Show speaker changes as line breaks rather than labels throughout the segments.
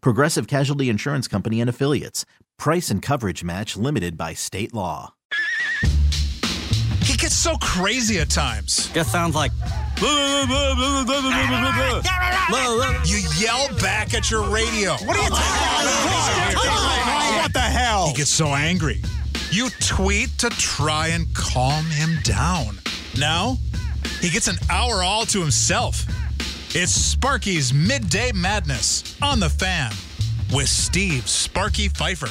Progressive Casualty Insurance Company and Affiliates. Price and coverage match limited by state law.
He gets so crazy at times.
Just sounds like.
You yell back at your radio. What are you talking about?
What the hell?
He gets so angry. You tweet to try and calm him down. Now, he gets an hour all to himself. It's Sparky's Midday Madness on the fan with Steve Sparky Pfeiffer.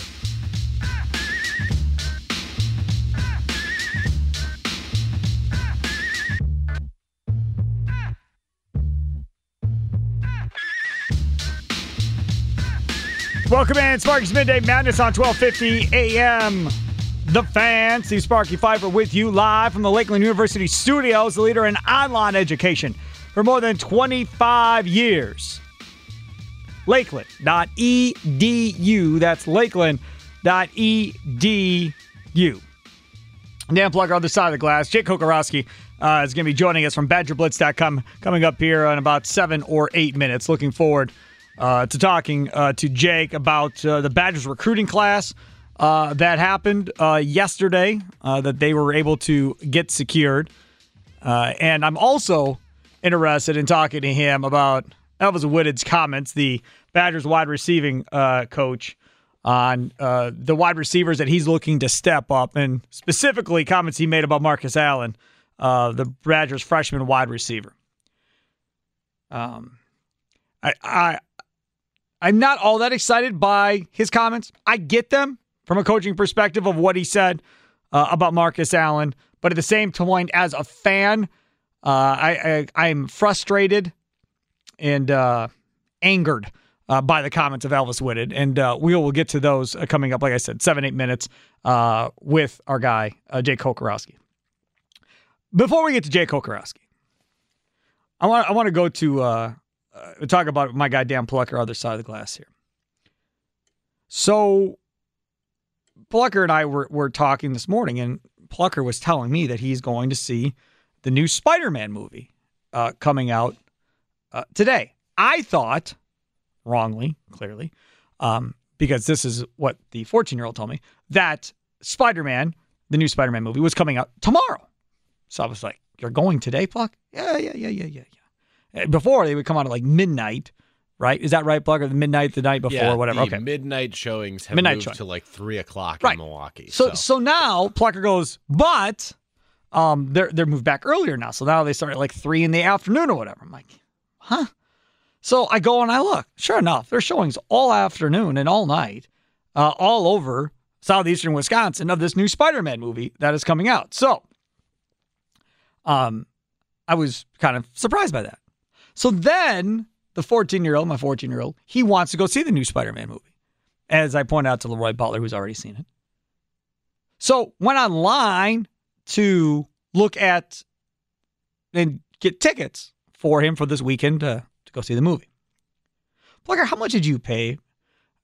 Welcome in, Sparky's Midday Madness on 1250 AM. The fan, Steve Sparky Pfeiffer with you live from the Lakeland University studios, the leader in online education for more than 25 years. Lakeland.edu. That's lakeland.edu. Dan Plugger on the side of the glass. Jake Kocorowski uh, is going to be joining us from BadgerBlitz.com coming up here in about seven or eight minutes. Looking forward uh, to talking uh, to Jake about uh, the Badgers recruiting class uh, that happened uh, yesterday that they were able to get secured. and I'm also interested in talking to him about Alvis Whitted's comments, the Badgers wide receiving coach, on the wide receivers that he's looking to step up, and specifically comments he made about Markus Allen, the Badgers freshman wide receiver. Um, I, I I'm not all that excited by his comments. I get them from a coaching perspective of what he said uh, about Markus Allen, but at the same point, as a fan, uh, I, I am frustrated and uh, angered uh, by the comments of Alvis Whitted, and uh, we will get to those uh, coming up. Like I said, seven eight minutes with our guy Jake Kocorowski. Before we get to Jake Kocorowski, I want I want to go to uh, talk about my guy Dan Plucker, other side of the glass here. So Plucker and I were, were talking this morning, and Plucker was telling me that he's going to see the new Spider-Man movie uh, coming out uh, today. I thought, wrongly, clearly, um, because this is what the 14-year-old told me, that Spider-Man, the new Spider-Man movie, was coming out tomorrow. So I was like, "You're going today, Pluck? Yeah, yeah, yeah, yeah, yeah, yeah." Before they would come out at like midnight, right? Is that right, Plugger? The midnight, the night before,
yeah,
whatever. Okay.
midnight showings have
Midnight
moved
showing.
to like three o'clock
Right.
in Milwaukee.
So so now Plucker goes, but um they're they're moved back earlier now. So now they start at like three in the afternoon or whatever. I'm like, huh? So I go and I look. Sure enough, there's showings all afternoon and all night, uh, all over southeastern Wisconsin of this new Spider-Man movie that is coming out. So um I was kind of surprised by that. So then the 14 year old, my 14 year old, he wants to go see the new Spider Man movie. As I point out to Leroy Butler, who's already seen it. So went online to look at and get tickets for him for this weekend to, to go see the movie. Plugger, how much did you pay?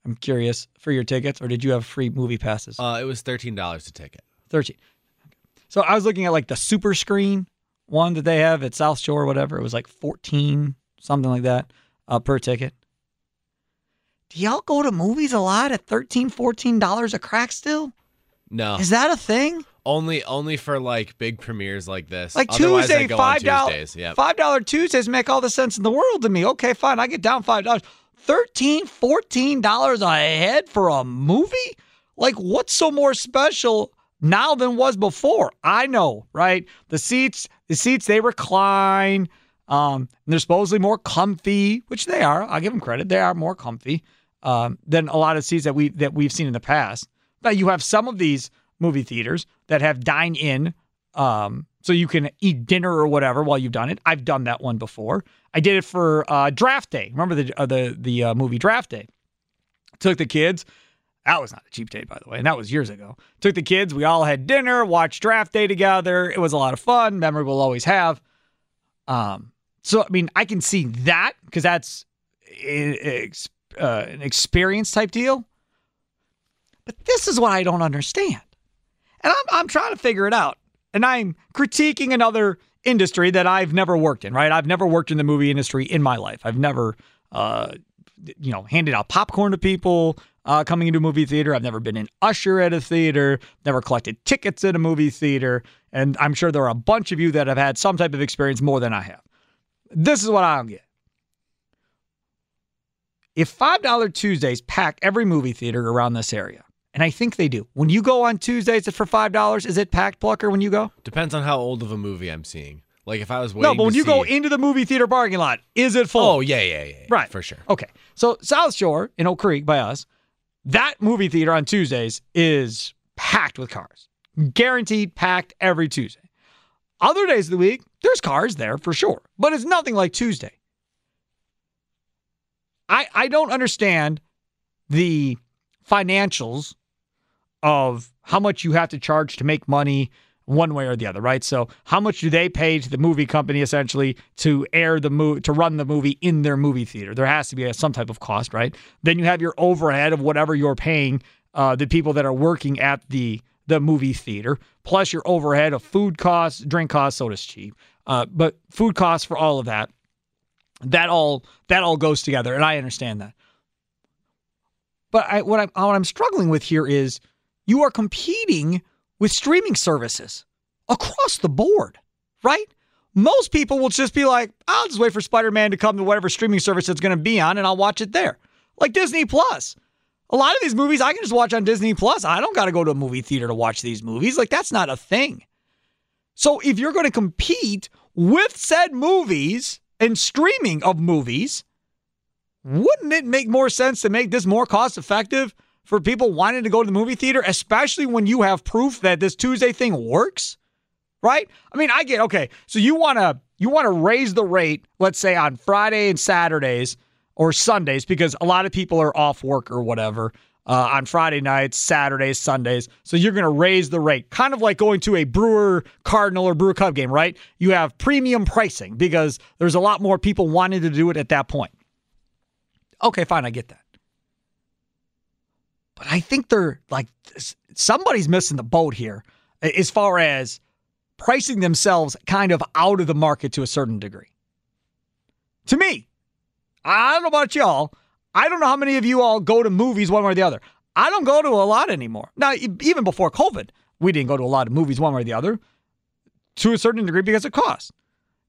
I'm curious for your tickets, or did you have free movie passes?
uh, it was thirteen dollars a ticket.
13. So I was looking at like the super screen one that they have at South Shore or whatever. It was like 14, something like that uh, per ticket. Do y'all go to movies a lot at 13 $14 a crack still?
No,
Is that a thing?
Only only for like big premieres like this.
Like
Otherwise,
Tuesday, five dollars.
Tuesdays. Yeah,
Five dollar Tuesdays make all the sense in the world to me. Okay, fine. I get down five dollars. 13 14 dollars a head for a movie? Like, what's so more special now than was before? I know, right? The seats, the seats, they recline. Um, and they're supposedly more comfy, which they are. I'll give them credit; they are more comfy um, than a lot of seats that we that we've seen in the past. Now you have some of these movie theaters that have dine in, um, so you can eat dinner or whatever while you've done it. I've done that one before. I did it for uh, Draft Day. Remember the uh, the the uh, movie Draft Day? Took the kids. That was not a cheap date, by the way, and that was years ago. Took the kids. We all had dinner, watched Draft Day together. It was a lot of fun. Memory we'll always have. Um, so I mean, I can see that because that's uh, an experience type deal. But this is what I don't understand, and I'm I'm trying to figure it out. And I'm critiquing another industry that I've never worked in. Right? I've never worked in the movie industry in my life. I've never, uh, you know, handed out popcorn to people. Uh, coming into a movie theater. I've never been an usher at a theater, never collected tickets at a movie theater. And I'm sure there are a bunch of you that have had some type of experience more than I have. This is what I don't get. If $5 Tuesdays pack every movie theater around this area, and I think they do. When you go on Tuesdays it's for $5, is it packed, Plucker, when you go?
Depends on how old of a movie I'm seeing. Like if I was waiting.
No, but when you go into the movie theater parking lot, is it full?
Oh yeah, yeah, yeah, yeah,
Right.
for sure.
Okay. So South Shore in Oak Creek by us, that movie theater on Tuesdays is packed with cars. Guaranteed packed every Tuesday. Other days of the week, there's cars there for sure, but it's nothing like Tuesday. I I don't understand the financials of how much you have to charge to make money one way or the other, right? So, how much do they pay to the movie company essentially to air the movie, to run the movie in their movie theater? There has to be a, some type of cost, right? Then you have your overhead of whatever you're paying uh, the people that are working at the the movie theater, plus your overhead of food costs, drink costs, soda's cheap, uh, but food costs for all of that. That all that all goes together, and I understand that. But I, what I'm what I'm struggling with here is you are competing with streaming services across the board, right? Most people will just be like, I'll just wait for Spider Man to come to whatever streaming service it's going to be on and I'll watch it there. Like Disney Plus. A lot of these movies I can just watch on Disney Plus. I don't got to go to a movie theater to watch these movies. Like, that's not a thing. So, if you're going to compete with said movies and streaming of movies, wouldn't it make more sense to make this more cost effective for people wanting to go to the movie theater, especially when you have proof that this Tuesday thing works? Right? I mean, I get okay. So you want to you want to raise the rate, let's say on Friday and Saturdays or Sundays because a lot of people are off work or whatever uh, on Friday nights, Saturdays, Sundays. So you're going to raise the rate, kind of like going to a Brewer Cardinal or Brewer Cub game, right? You have premium pricing because there's a lot more people wanting to do it at that point. Okay, fine, I get that. But I think they're like somebody's missing the boat here as far as pricing themselves kind of out of the market to a certain degree. To me, I don't know about y'all. I don't know how many of you all go to movies one way or the other. I don't go to a lot anymore. Now, even before COVID, we didn't go to a lot of movies one way or the other to a certain degree because of cost.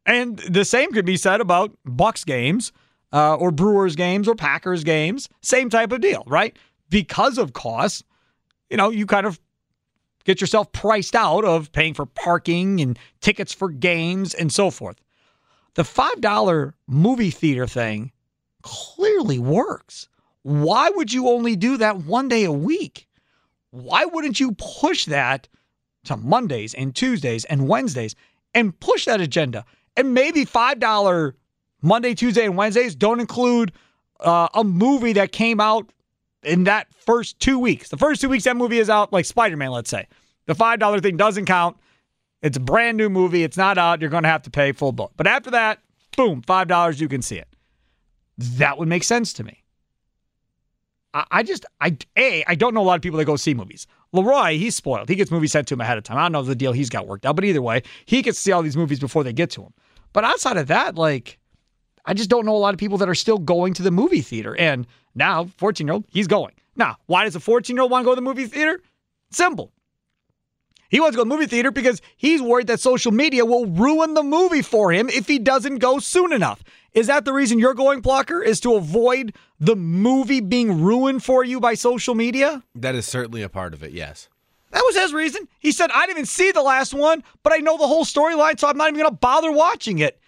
And the same could be said about Bucks games uh, or Brewers games or Packers games. Same type of deal, right? Because of costs, you know, you kind of get yourself priced out of paying for parking and tickets for games and so forth. The $5 movie theater thing clearly works. Why would you only do that one day a week? Why wouldn't you push that to Mondays and Tuesdays and Wednesdays and push that agenda? And maybe $5 Monday, Tuesday, and Wednesdays don't include uh, a movie that came out in that first two weeks. The first two weeks that movie is out, like Spider Man, let's say. The $5 thing doesn't count. It's a brand new movie. It's not out. You're going to have to pay full book. But after that, boom, $5, you can see it. That would make sense to me. I, I just, I, A, I don't know a lot of people that go see movies. Leroy, he's spoiled. He gets movies sent to him ahead of time. I don't know the deal he's got worked out, but either way, he gets to see all these movies before they get to him. But outside of that, like, I just don't know a lot of people that are still going to the movie theater. And now, 14 year old, he's going. Now, why does a 14 year old want to go to the movie theater? Simple. He wants to go to the movie theater because he's worried that social media will ruin the movie for him if he doesn't go soon enough. Is that the reason you're going, Plucker? Is to avoid the movie being ruined for you by social media?
That is certainly a part of it. Yes.
That was his reason. He said, I didn't even see the last one, but I know the whole storyline, so I'm not even going to bother watching it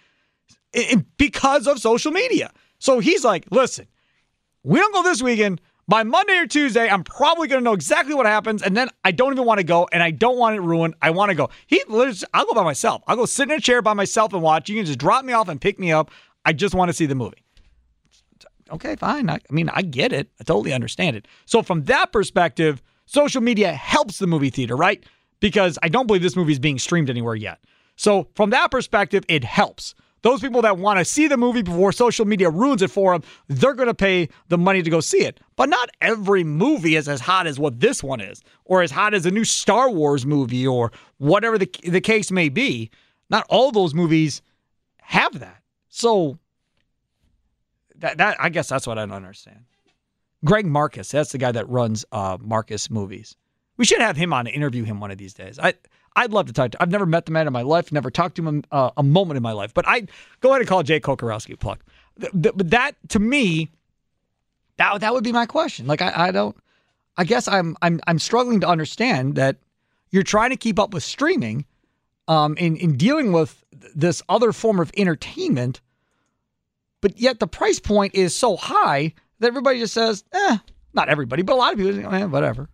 because of social media. So he's like, listen, we don't go this weekend. By Monday or Tuesday, I'm probably going to know exactly what happens, and then I don't even want to go, and I don't want it ruined. I want to go. He, I'll go by myself. I'll go sit in a chair by myself and watch. You can just drop me off and pick me up. I just want to see the movie. Okay, fine. I, I mean, I get it. I totally understand it. So from that perspective, social media helps the movie theater, right? Because I don't believe this movie is being streamed anywhere yet. So from that perspective, it helps. Those people that want to see the movie before social media ruins it for them, they're going to pay the money to go see it. But not every movie is as hot as what this one is, or as hot as a new Star Wars movie, or whatever the, the case may be. Not all those movies have that. So that, that I guess that's what I don't understand. Greg Marcus, that's the guy that runs uh, Marcus Movies. We should have him on to interview him one of these days. I I'd love to talk to. I've never met the man in my life, never talked to him uh, a moment in my life. But I go ahead and call Jay Kocorowski plug. But that to me, that that would be my question. Like I, I don't. I guess I'm I'm I'm struggling to understand that you're trying to keep up with streaming, um, in in dealing with this other form of entertainment, but yet the price point is so high that everybody just says, eh, not everybody, but a lot of people, eh, whatever.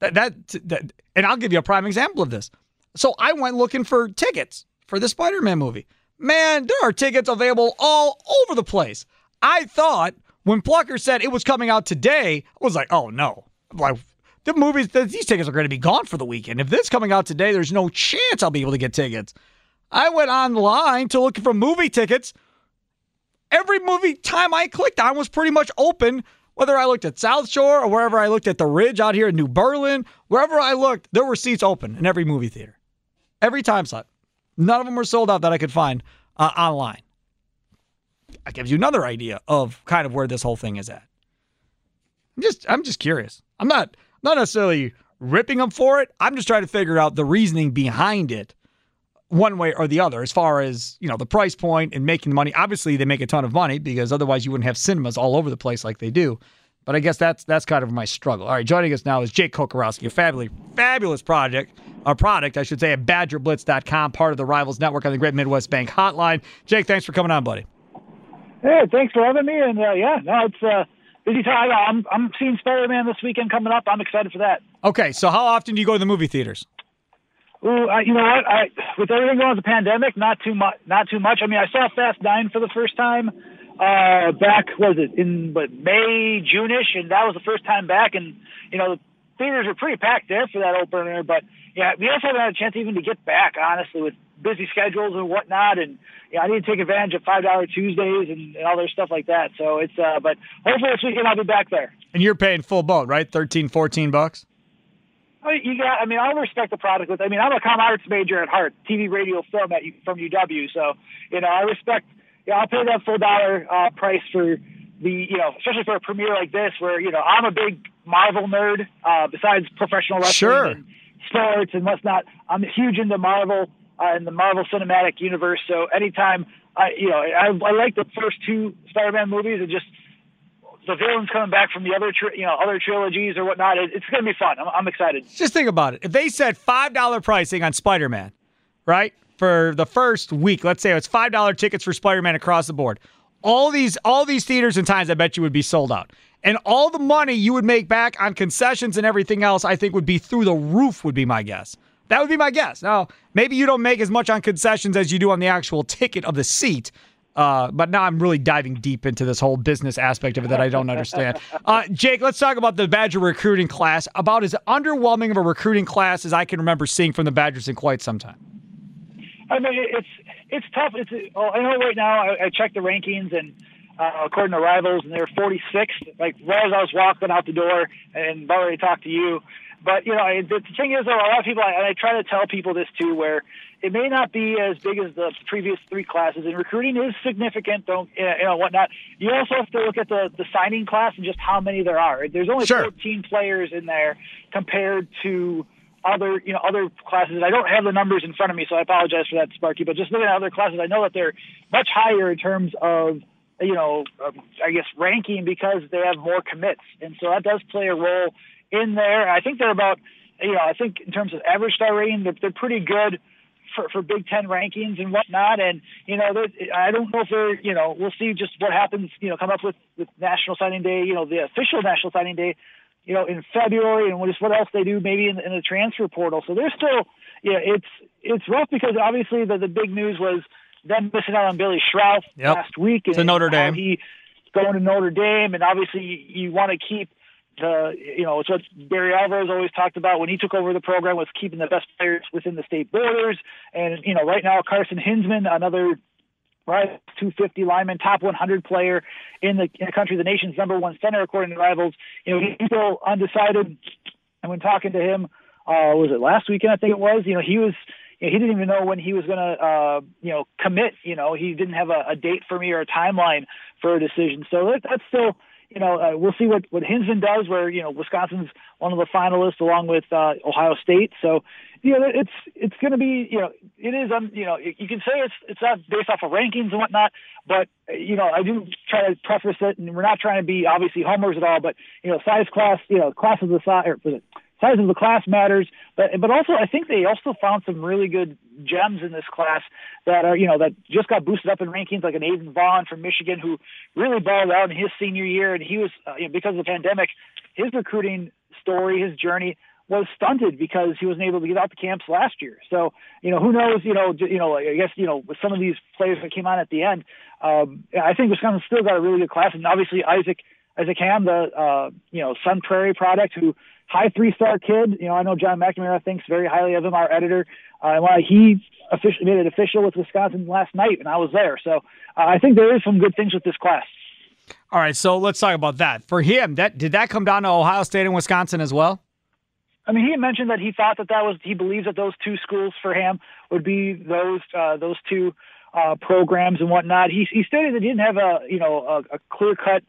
That, that that and I'll give you a prime example of this. So I went looking for tickets for the Spider-Man movie. Man, there are tickets available all over the place. I thought when Plucker said it was coming out today, I was like, oh no. Like the movies, these tickets are going to be gone for the weekend. If this is coming out today, there's no chance I'll be able to get tickets. I went online to look for movie tickets. Every movie time I clicked on was pretty much open. Whether I looked at South Shore or wherever I looked at the Ridge out here in New Berlin, wherever I looked, there were seats open in every movie theater. Every time slot. None of them were sold out that I could find uh, online. That gives you another idea of kind of where this whole thing is at. I'm just I'm just curious. I'm not not necessarily ripping them for it. I'm just trying to figure out the reasoning behind it one way or the other as far as, you know, the price point and making the money. Obviously, they make a ton of money because otherwise you wouldn't have cinemas all over the place like they do. But I guess that's that's kind of my struggle. All right, joining us now is Jake Kocorowski, a fabulous, fabulous project, a product, I should say, at BadgerBlitz.com, part of the Rivals Network on the Great Midwest Bank Hotline. Jake, thanks for coming on, buddy.
Hey, thanks for having me. And uh, yeah, no, it's uh, busy time. I'm I'm seeing Spider Man this weekend coming up. I'm excited for that.
Okay, so how often do you go to the movie theaters?
Ooh, I, you know what? I with everything going on with the pandemic, not too much. Not too much. I mean, I saw Fast Nine for the first time uh, back. Was it in what May, June-ish, and that was the first time back. And you know, the theaters were pretty packed there for that opener. But yeah, we also haven't had a chance even to get back, honestly, with busy schedules and whatnot. And yeah, I need to take advantage of five dollar Tuesdays and, and all their stuff like that. So it's uh, but hopefully this weekend I'll be back there.
And you're paying full boat, right? 13, 14 bucks?
I mean, you got. I mean, I respect the product. With I mean, I'm a com arts major at heart, TV, radio, film at from UW. So you know, I respect. Yeah, I'll pay that full dollar uh, price for the you know, especially for a premiere like this, where you know I'm a big Marvel nerd. Uh, besides professional wrestling
Sure.
and sports and whatnot, I'm huge into Marvel uh, and the Marvel Cinematic Universe. So anytime I, you know, I, I like the first two Spider-Man movies and just the villains coming back from the other, tri- you know, other trilogies or whatnot. It, it's going to be fun. I'm, I'm excited.
Just think about it. If they said $5 pricing on Spider Man, right? For the first week, let's say it's $5 tickets for Spider Man across the board. All these all these theaters and times I bet you would be sold out. And all the money you would make back on concessions and everything else, I think would be through the roof, would be my guess. That would be my guess. Now, maybe you don't make as much on concessions as you do on the actual ticket of the seat. Uh, but now I'm really diving deep into this whole business aspect of it that I don't understand. Uh, Jake, let's talk about the Badger recruiting class. About as underwhelming of a recruiting class as I can remember seeing from the Badgers in quite some time.
I mean, it's it's tough. It's oh, I know right now. I, I checked the rankings and uh, according to Rivals, and they're 46th. Like right as I was walking out the door, and already talked to you. But you know, the thing is, though, a lot of people, and I try to tell people this too, where it may not be as big as the previous three classes, and recruiting is significant. Don't you know whatnot? You also have to look at the the signing class and just how many there are. There's only
Sure.
14 players in there compared to other, you know, other classes. I don't have the numbers in front of me, so I apologize for that, Sparky. But just looking at other classes, I know that they're much higher in terms of, you know, um, I guess ranking because they have more commits, and so that does play a role in there. I think they're about, you know, I think in terms of average star rating, they're, they're pretty good for, for Big Ten rankings and whatnot. And you know, I don't know if they're, you know, we'll see just what happens. You know, come up with with National Signing Day. You know, the official National Signing Day. You know, in February, and just what else they do maybe in, in the transfer portal. So they're still, yeah, it's it's rough because obviously the the big news was them missing out on Billy Schrauth
Yep.
last week. And
To Notre Dame.
He going to Notre Dame, and obviously you, you want to keep the you know it's what Barry Alvarez always talked about when he took over the program was keeping the best players within the state borders. And you know right now Carson Hinsman, another right 250 lineman, top 100 player in the in the country, the nation's number one center according to Rivals. You know he's still undecided. And when talking to him, uh, was it last weekend? I think it was. You know he was. He didn't even know when he was going to, uh, you know, commit. You know, he didn't have a, a date for me or a timeline for a decision. So that, that's still, you know, uh, we'll see what what Hinsman does. Where you know Wisconsin's one of the finalists along with uh, Ohio State. So you know it's it's going to be you know it is um, you know you can say it's it's not based off of rankings and whatnot, but you know I do try to preface it, and we're not trying to be obviously homers at all, but you know size class you know class of size or was it size of the class matters, but but also I think they also found some really good gems in this class that are you know that just got boosted up in rankings, like an Aiden Vaughn from Michigan who really balled out in his senior year, and he was uh, you know, because of the pandemic, his recruiting story, his journey was stunted because he wasn't able to get out the camps last year. So you know who knows you know you know I guess you know with some of these players that came on at the end, um, I think Wisconsin still got a really good class, and obviously Isaac. Isaac Hamm, the uh, you know Sun Prairie product, who high three star kid. You know, I know John McNamara thinks very highly of him, our editor. Uh, and he officially made it official with Wisconsin last night, and I was there. So uh, I think there is some good things with this class.
All right, so let's talk about that. For him, that did that come down to Ohio State and Wisconsin as well?
I mean, he had mentioned that he thought that that was he believes that those two schools for him would be those uh, those two uh, programs and whatnot. He he stated that he didn't have a you know a, a clear cut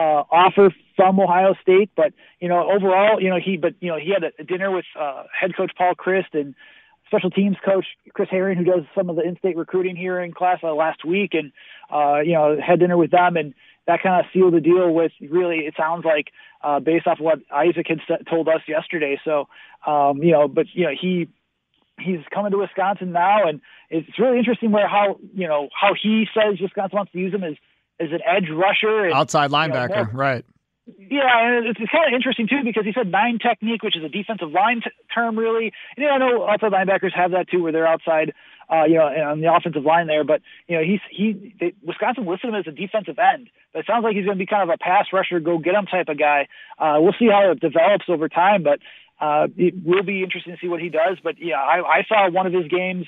uh, offer from Ohio State, but you know overall you know he but you know he had a, dinner with uh, head coach Paul Chryst and special teams coach Chris Haering, who does some of the in-state recruiting here in class uh, last week, and uh, you know had dinner with them, and that kind of sealed the deal with really it sounds like uh, based off what Isaac had sa- told us yesterday. So um, you know, but you know he he's coming to Wisconsin now, and it's really interesting where how you know how he says Wisconsin wants to use him as as an edge rusher, and,
Outside
you know,
linebacker, right?
yeah, and it's, it's kind of interesting too because he said nine technique, which is a defensive line t- term, really. And, you know, I know outside linebackers have that too, where they're outside, uh, you know, on the offensive line there. But you know, he's he they, Wisconsin listed him as a defensive end, but it sounds like he's going to be kind of a pass rusher, go get him type of guy. Uh, we'll see how it develops over time, but uh, it will be interesting to see what he does. But yeah, I, I saw one of his games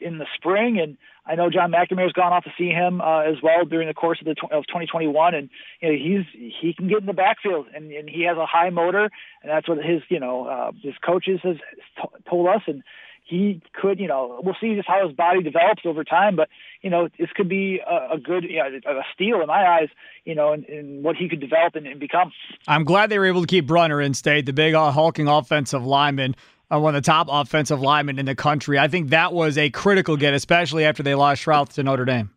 in the spring, and I know John McNamara's gone off to see him uh, as well during the course of the of 2021, and you know he's he can get in the backfield, and, and he has a high motor, and that's what his you know uh, his coaches has t- told us, and he could you know we'll see just how his body develops over time, but you know this could be a, a good you know, a steal in my eyes, you know, in, in what he could develop and, and become.
I'm glad they were able to keep Brunner in state, the big uh, hulking offensive lineman, one of the top offensive linemen in the country. I think that was a critical get, especially after they lost Schrauth to Notre Dame.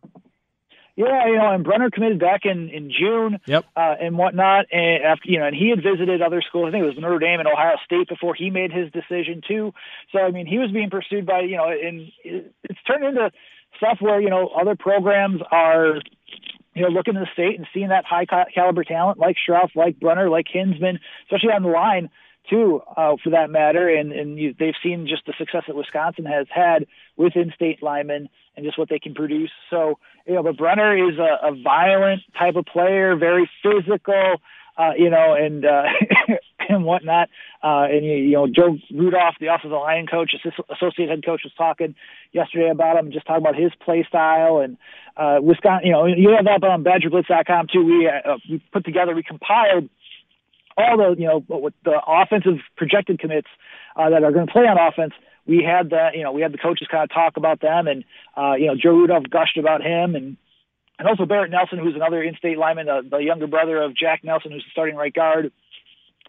Yeah, you know, and Brunner committed back in in June,
Yep.
uh, and whatnot. And after you know, and he had visited other schools. I think it was Notre Dame and Ohio State before he made his decision too. So I mean, he was being pursued by you know, and it's turned into stuff where you know other programs are you know looking to the state and seeing that high ca- caliber talent like Schroff, like Brunner, like Hinsman, especially on the line too, uh, for that matter. And and you, they've seen just the success that Wisconsin has had with in-state linemen and just what they can produce. So you know, but Brunner is a, a violent type of player, very physical. Uh, you know, and uh, and whatnot. Uh, and you, you know, Joe Rudolph, the offensive line coach, associate head coach, was talking yesterday about him, just talking about his play style and uh, Wisconsin. You know, you have that on BadgerBlitz.com too. We uh, we put together, we compiled all the you know what the offensive projected commits uh, that are going to play on offense. We had the you know we had the coaches kind of talk about them, and uh, you know Joe Rudolph gushed about him, and and also Barrett Nelson, who's another in-state lineman, the, the younger brother of Jack Nelson, who's the starting right guard.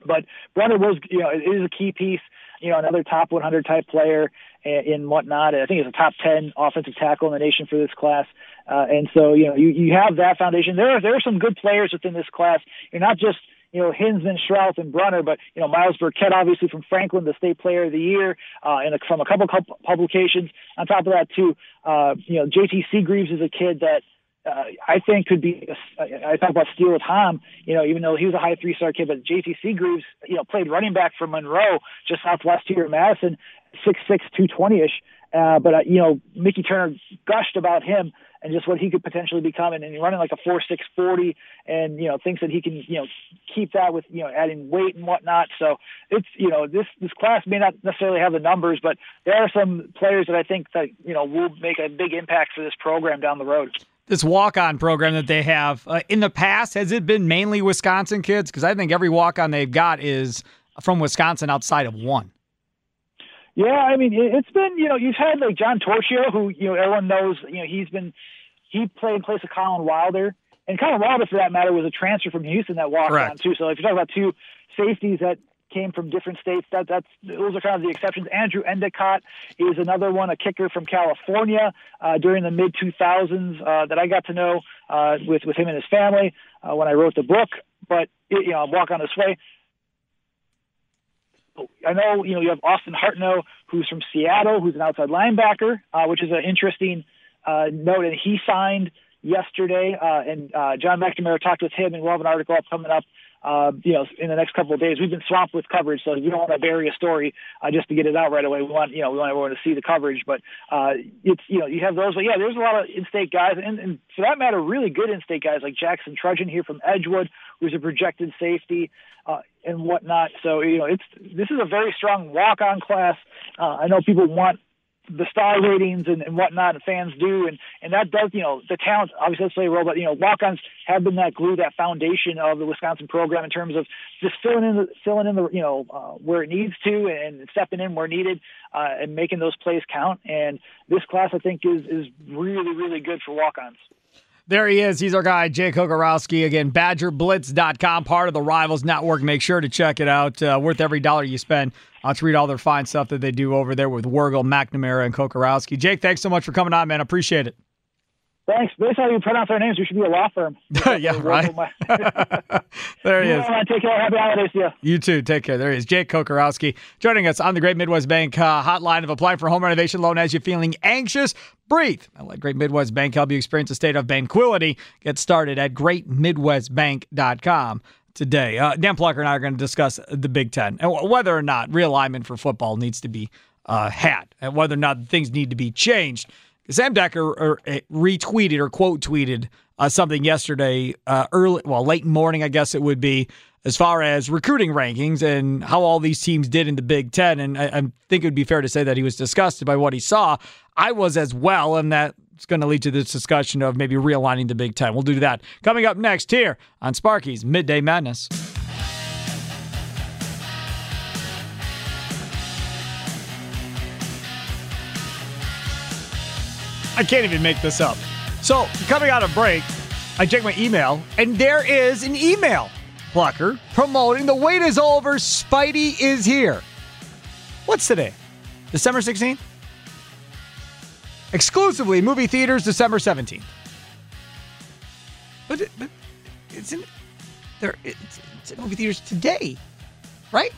But Brunner was, you know, it is a key piece. you know, another top 100 type player in whatnot. I think he's a top 10 offensive tackle in the nation for this class. Uh, and so, you know, you, you have that foundation. There are, there are some good players within this class. You're not just, you know, Hinsman, Schrauth, and Brunner, but, you know, Myles Burkett, obviously from Franklin, the state player of the year, uh, and from a couple publications. On top of that, too, uh, you know, JT Seagreaves is a kid that, uh, I think could be. I talk about Steele Tom. You know, even though he was a high three star kid, but JT Seagreaves, you know, played running back for Monroe, just southwest here in Madison, six six two twenty ish. Uh, but uh, you know, Mickey Turner gushed about him and just what he could potentially become, and, and running like a four six forty, and you know thinks that he can you know keep that with you know adding weight and whatnot. So it's you know this this class may not necessarily have the numbers, but there are some players that I think that you know will make a big impact for this program down the road
this walk-on program that they have uh, in the past has it been mainly wisconsin kids? Because i think every walk-on they've got is from wisconsin outside of one.
Yeah i mean it's been you know you've had like john torchio who you know everyone knows you know he's been he played in place of collin wilder. And collin wilder for that matter was a transfer from houston that walked on too. So if you're talking about two safeties that came from different states. That that's those are kind of the exceptions. Andrew Endicott is another one, a kicker from California uh, during the mid 2000s uh, that I got to know uh, with with him and his family uh, when I wrote the book. But it, you know, walk on this way. I know you know you have Austin Hartnell, who's from Seattle, who's an outside linebacker, uh, which is an interesting uh, note, and he signed yesterday. Uh, and uh, John McNamara talked with him, and we'll have an article up coming up uh, you know, in the next couple of days. We've been swamped with coverage, so we don't want to bury a story uh, just to get it out right away. We want, you know, we want everyone to see the coverage. But uh, it's, you know, you have those. But yeah, there's a lot of in-state guys, and, and for that matter, really good in-state guys like Jackson Trudgeon here from Edgewood, who's a projected safety. Uh, and whatnot. So you know, it's this is a very strong walk-on class. Uh, I know people want the star ratings and, and whatnot and fans do and and that does you know the talent obviously let's play a role but you know walk-ons have been that glue that foundation of the Wisconsin program in terms of just filling in the filling in the you know uh, where it needs to and stepping in where needed uh, and making those plays count and this class I think is is really really good for walk-ons.
There he is. He's our guy, Jake Kocorowski. Again, BadgerBlitz.com, part of the Rivals Network. Make sure to check it out. Uh, worth every dollar you spend. I'll read all their fine stuff that they do over there with Wergel, McNamara, and Kocorowski. Jake, thanks so much for coming on, man. Appreciate it.
Thanks. This is how you pronounce our names. We should be a law firm.
yeah, right. there he is.
Take care. Happy holidays to you.
You too. Take care. There he is. Jake Kocorowski joining us on the Great Midwest Bank uh, hotline of applying for home renovation loan as you're feeling anxious. Breathe. I let Great Midwest Bank help you experience a state of banquility. Get started at greatmidwestbank.com today. Uh, Dan Plucker and I are going to discuss the Big Ten and whether or not realignment for football needs to be uh, had and whether or not things need to be changed. Sam Decker er, er, retweeted or quote tweeted uh, something yesterday, uh, early, well, late morning, I guess it would be, as far as recruiting rankings and how all these teams did in the Big Ten. And I, I think it would be fair to say that he was disgusted by what he saw. I was as well, and that's going to lead to this discussion of maybe realigning the Big Ten. We'll do that coming up next here on Sparky's Midday Madness. I can't even make this up. So, coming out of break, I check my email, and there is an email, Plucker, promoting the wait is over, Spidey is here. What's today? December 16th? Exclusively movie theaters, December 17th. But, but it's in there. It's, it's in movie theaters today, right?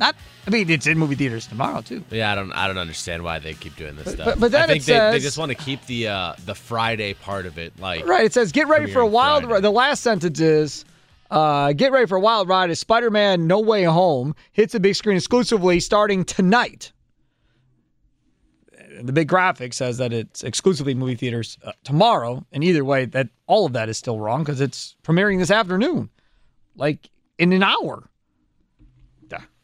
Not I mean, it's in movie theaters tomorrow too.
Yeah, I don't, I don't understand why they keep doing this
but,
stuff.
But, but then
I think
it
they,
says,
they just want to keep the uh, the Friday part of it, like
right. It says, "Get ready for a wild." ride. The last sentence is, uh, "Get ready for a wild ride." As Spider-Man: No Way Home hits the big screen exclusively starting tonight. The big graphic says that it's exclusively movie theaters uh, tomorrow, and either way, that all of that is still wrong because it's premiering this afternoon, like in an hour.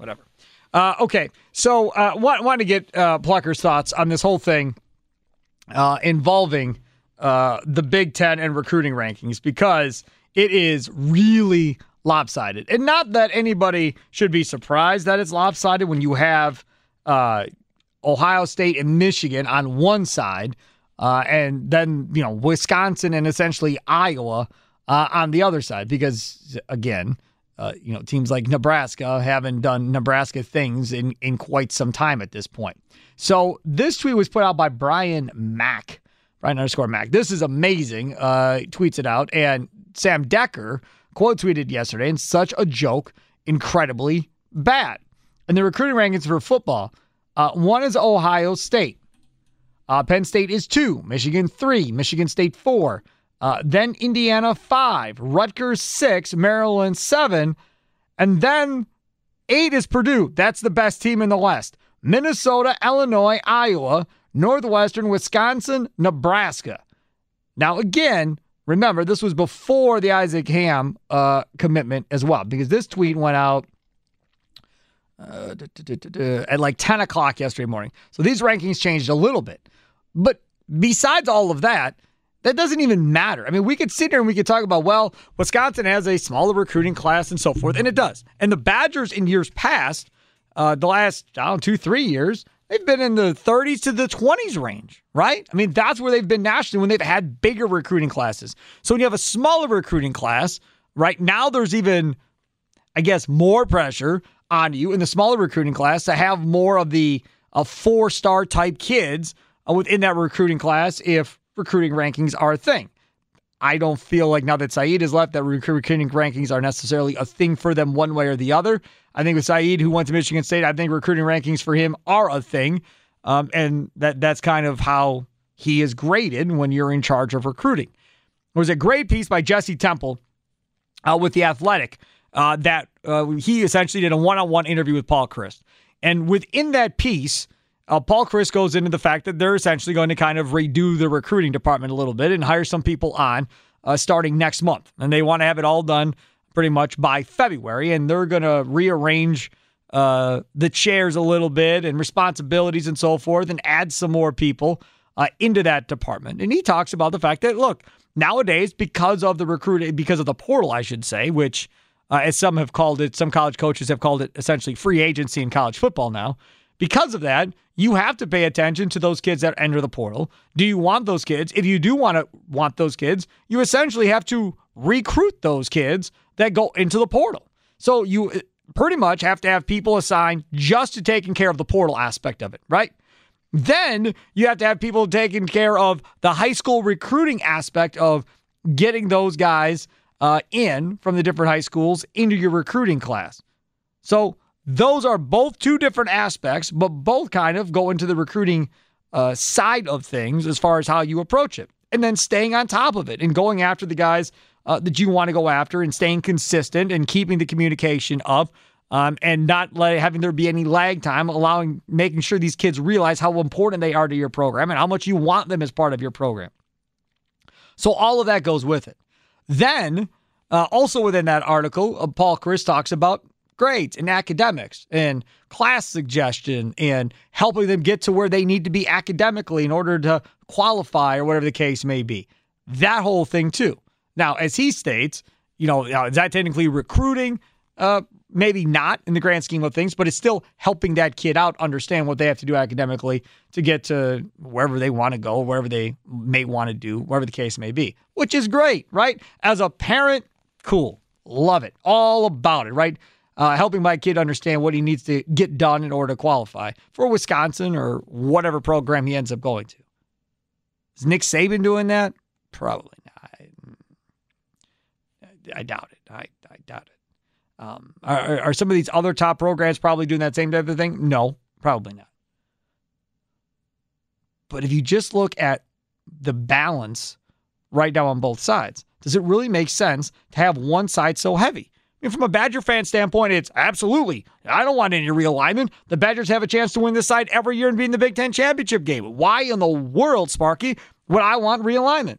Whatever. Uh, okay, so uh, want want to get uh, Plucker's thoughts on this whole thing uh, involving uh, the Big Ten and recruiting rankings because it is really lopsided, and not that anybody should be surprised that it's lopsided when you have uh, Ohio State and Michigan on one side, uh, and then you know Wisconsin and essentially Iowa on the other side, because again uh, you know, teams like Nebraska haven't done Nebraska things in, in quite some time at this point. So this tweet was put out by Brian Mack, Brian underscore Mack. This is amazing. Uh, tweets it out. And Sam Decker quote tweeted yesterday, and such a joke, incredibly bad. And the recruiting rankings for football uh, one is Ohio State. Uh, Penn State is two, Michigan three, Michigan State four, uh, then Indiana five, Rutgers six, Maryland seven, and then eight is Purdue. That's the best team in the West. Minnesota, Illinois, Iowa, Northwestern, Wisconsin, Nebraska. Now, again, remember, this was before the Isaac Hamm uh, commitment as well, because this tweet went out uh, at like 10 o'clock yesterday morning. So these rankings changed a little bit. But besides all of that, that doesn't even matter. I mean, we could sit here and we could talk about, well, Wisconsin has a smaller recruiting class and so forth, and it does. And the Badgers in years past, uh, the last, I don't know, two, three years, they've been in the 30s to the 20s range, right? I mean, that's where they've been nationally when they've had bigger recruiting classes. So when you have a smaller recruiting class, right now there's even, I guess, more pressure on you in the smaller recruiting class to have more of the uh, four star type kids uh, within that recruiting class if recruiting rankings are a thing. I don't feel like now that Saeed has left that recruiting rankings are necessarily a thing for them one way or the other. I think with Saeed, who went to Michigan State, I think recruiting rankings for him are a thing, um, and that that's kind of how he is graded when you're in charge of recruiting. There was a great piece by Jesse Temple uh, with the Athletic uh, that uh, he essentially did a one-on-one interview with Paul Chryst, and within that piece uh, Paul Chryst goes into the fact that they're essentially going to kind of redo the recruiting department a little bit and hire some people on uh, starting next month. And they want to have it all done pretty much by February. And they're going to rearrange uh, the chairs a little bit and responsibilities and so forth and add some more people uh, into that department. And he talks about the fact that, look, nowadays, because of the recruiting, because of the portal, I should say, which uh, as some have called it, some college coaches have called it essentially free agency in college football now. Because of that, you have to pay attention to those kids that enter the portal. Do you want those kids? If you do want to want those kids, you essentially have to recruit those kids that go into the portal. So you uh, pretty much have to have people assigned just to taking care of the portal aspect of it, right? Then you have to have people taking care of the high school recruiting aspect of getting those guys uh, in from the different high schools into your recruiting class. So those are both two different aspects, but both kind of go into the recruiting uh, side of things as far as how you approach it. And then staying on top of it and going after the guys uh, that you want to go after and staying consistent and keeping the communication up um, and not let, having there be any lag time, allowing making sure these kids realize how important they are to your program and how much you want them as part of your program. So all of that goes with it. Then, uh, also within that article, uh, Paul Chryst talks about grades and academics and class suggestion and helping them get to where they need to be academically in order to qualify or whatever the case may be. That whole thing, too. Now, as he states, you know, is that technically recruiting? Uh, maybe not in the grand scheme of things, but it's still helping that kid out understand what they have to do academically to get to wherever they want to go, wherever they may want to do, wherever the case may be, which is great, right? As a parent, cool. Love it. All about it, right? Uh, helping my kid understand what he needs to get done in order to qualify for Wisconsin or whatever program he ends up going to. Is Nick Saban doing that? Probably not. I, I doubt it. I, I doubt it. Um, are, are some of these other top programs probably doing that same type of thing? No, probably not. But if you just look at the balance right now on both sides, does it really make sense to have one side so heavy? From a Badger fan standpoint, it's absolutely. I don't want any realignment. The Badgers have a chance to win this side every year and be in the Big Ten championship game. Why in the world, Sparky, would I want realignment?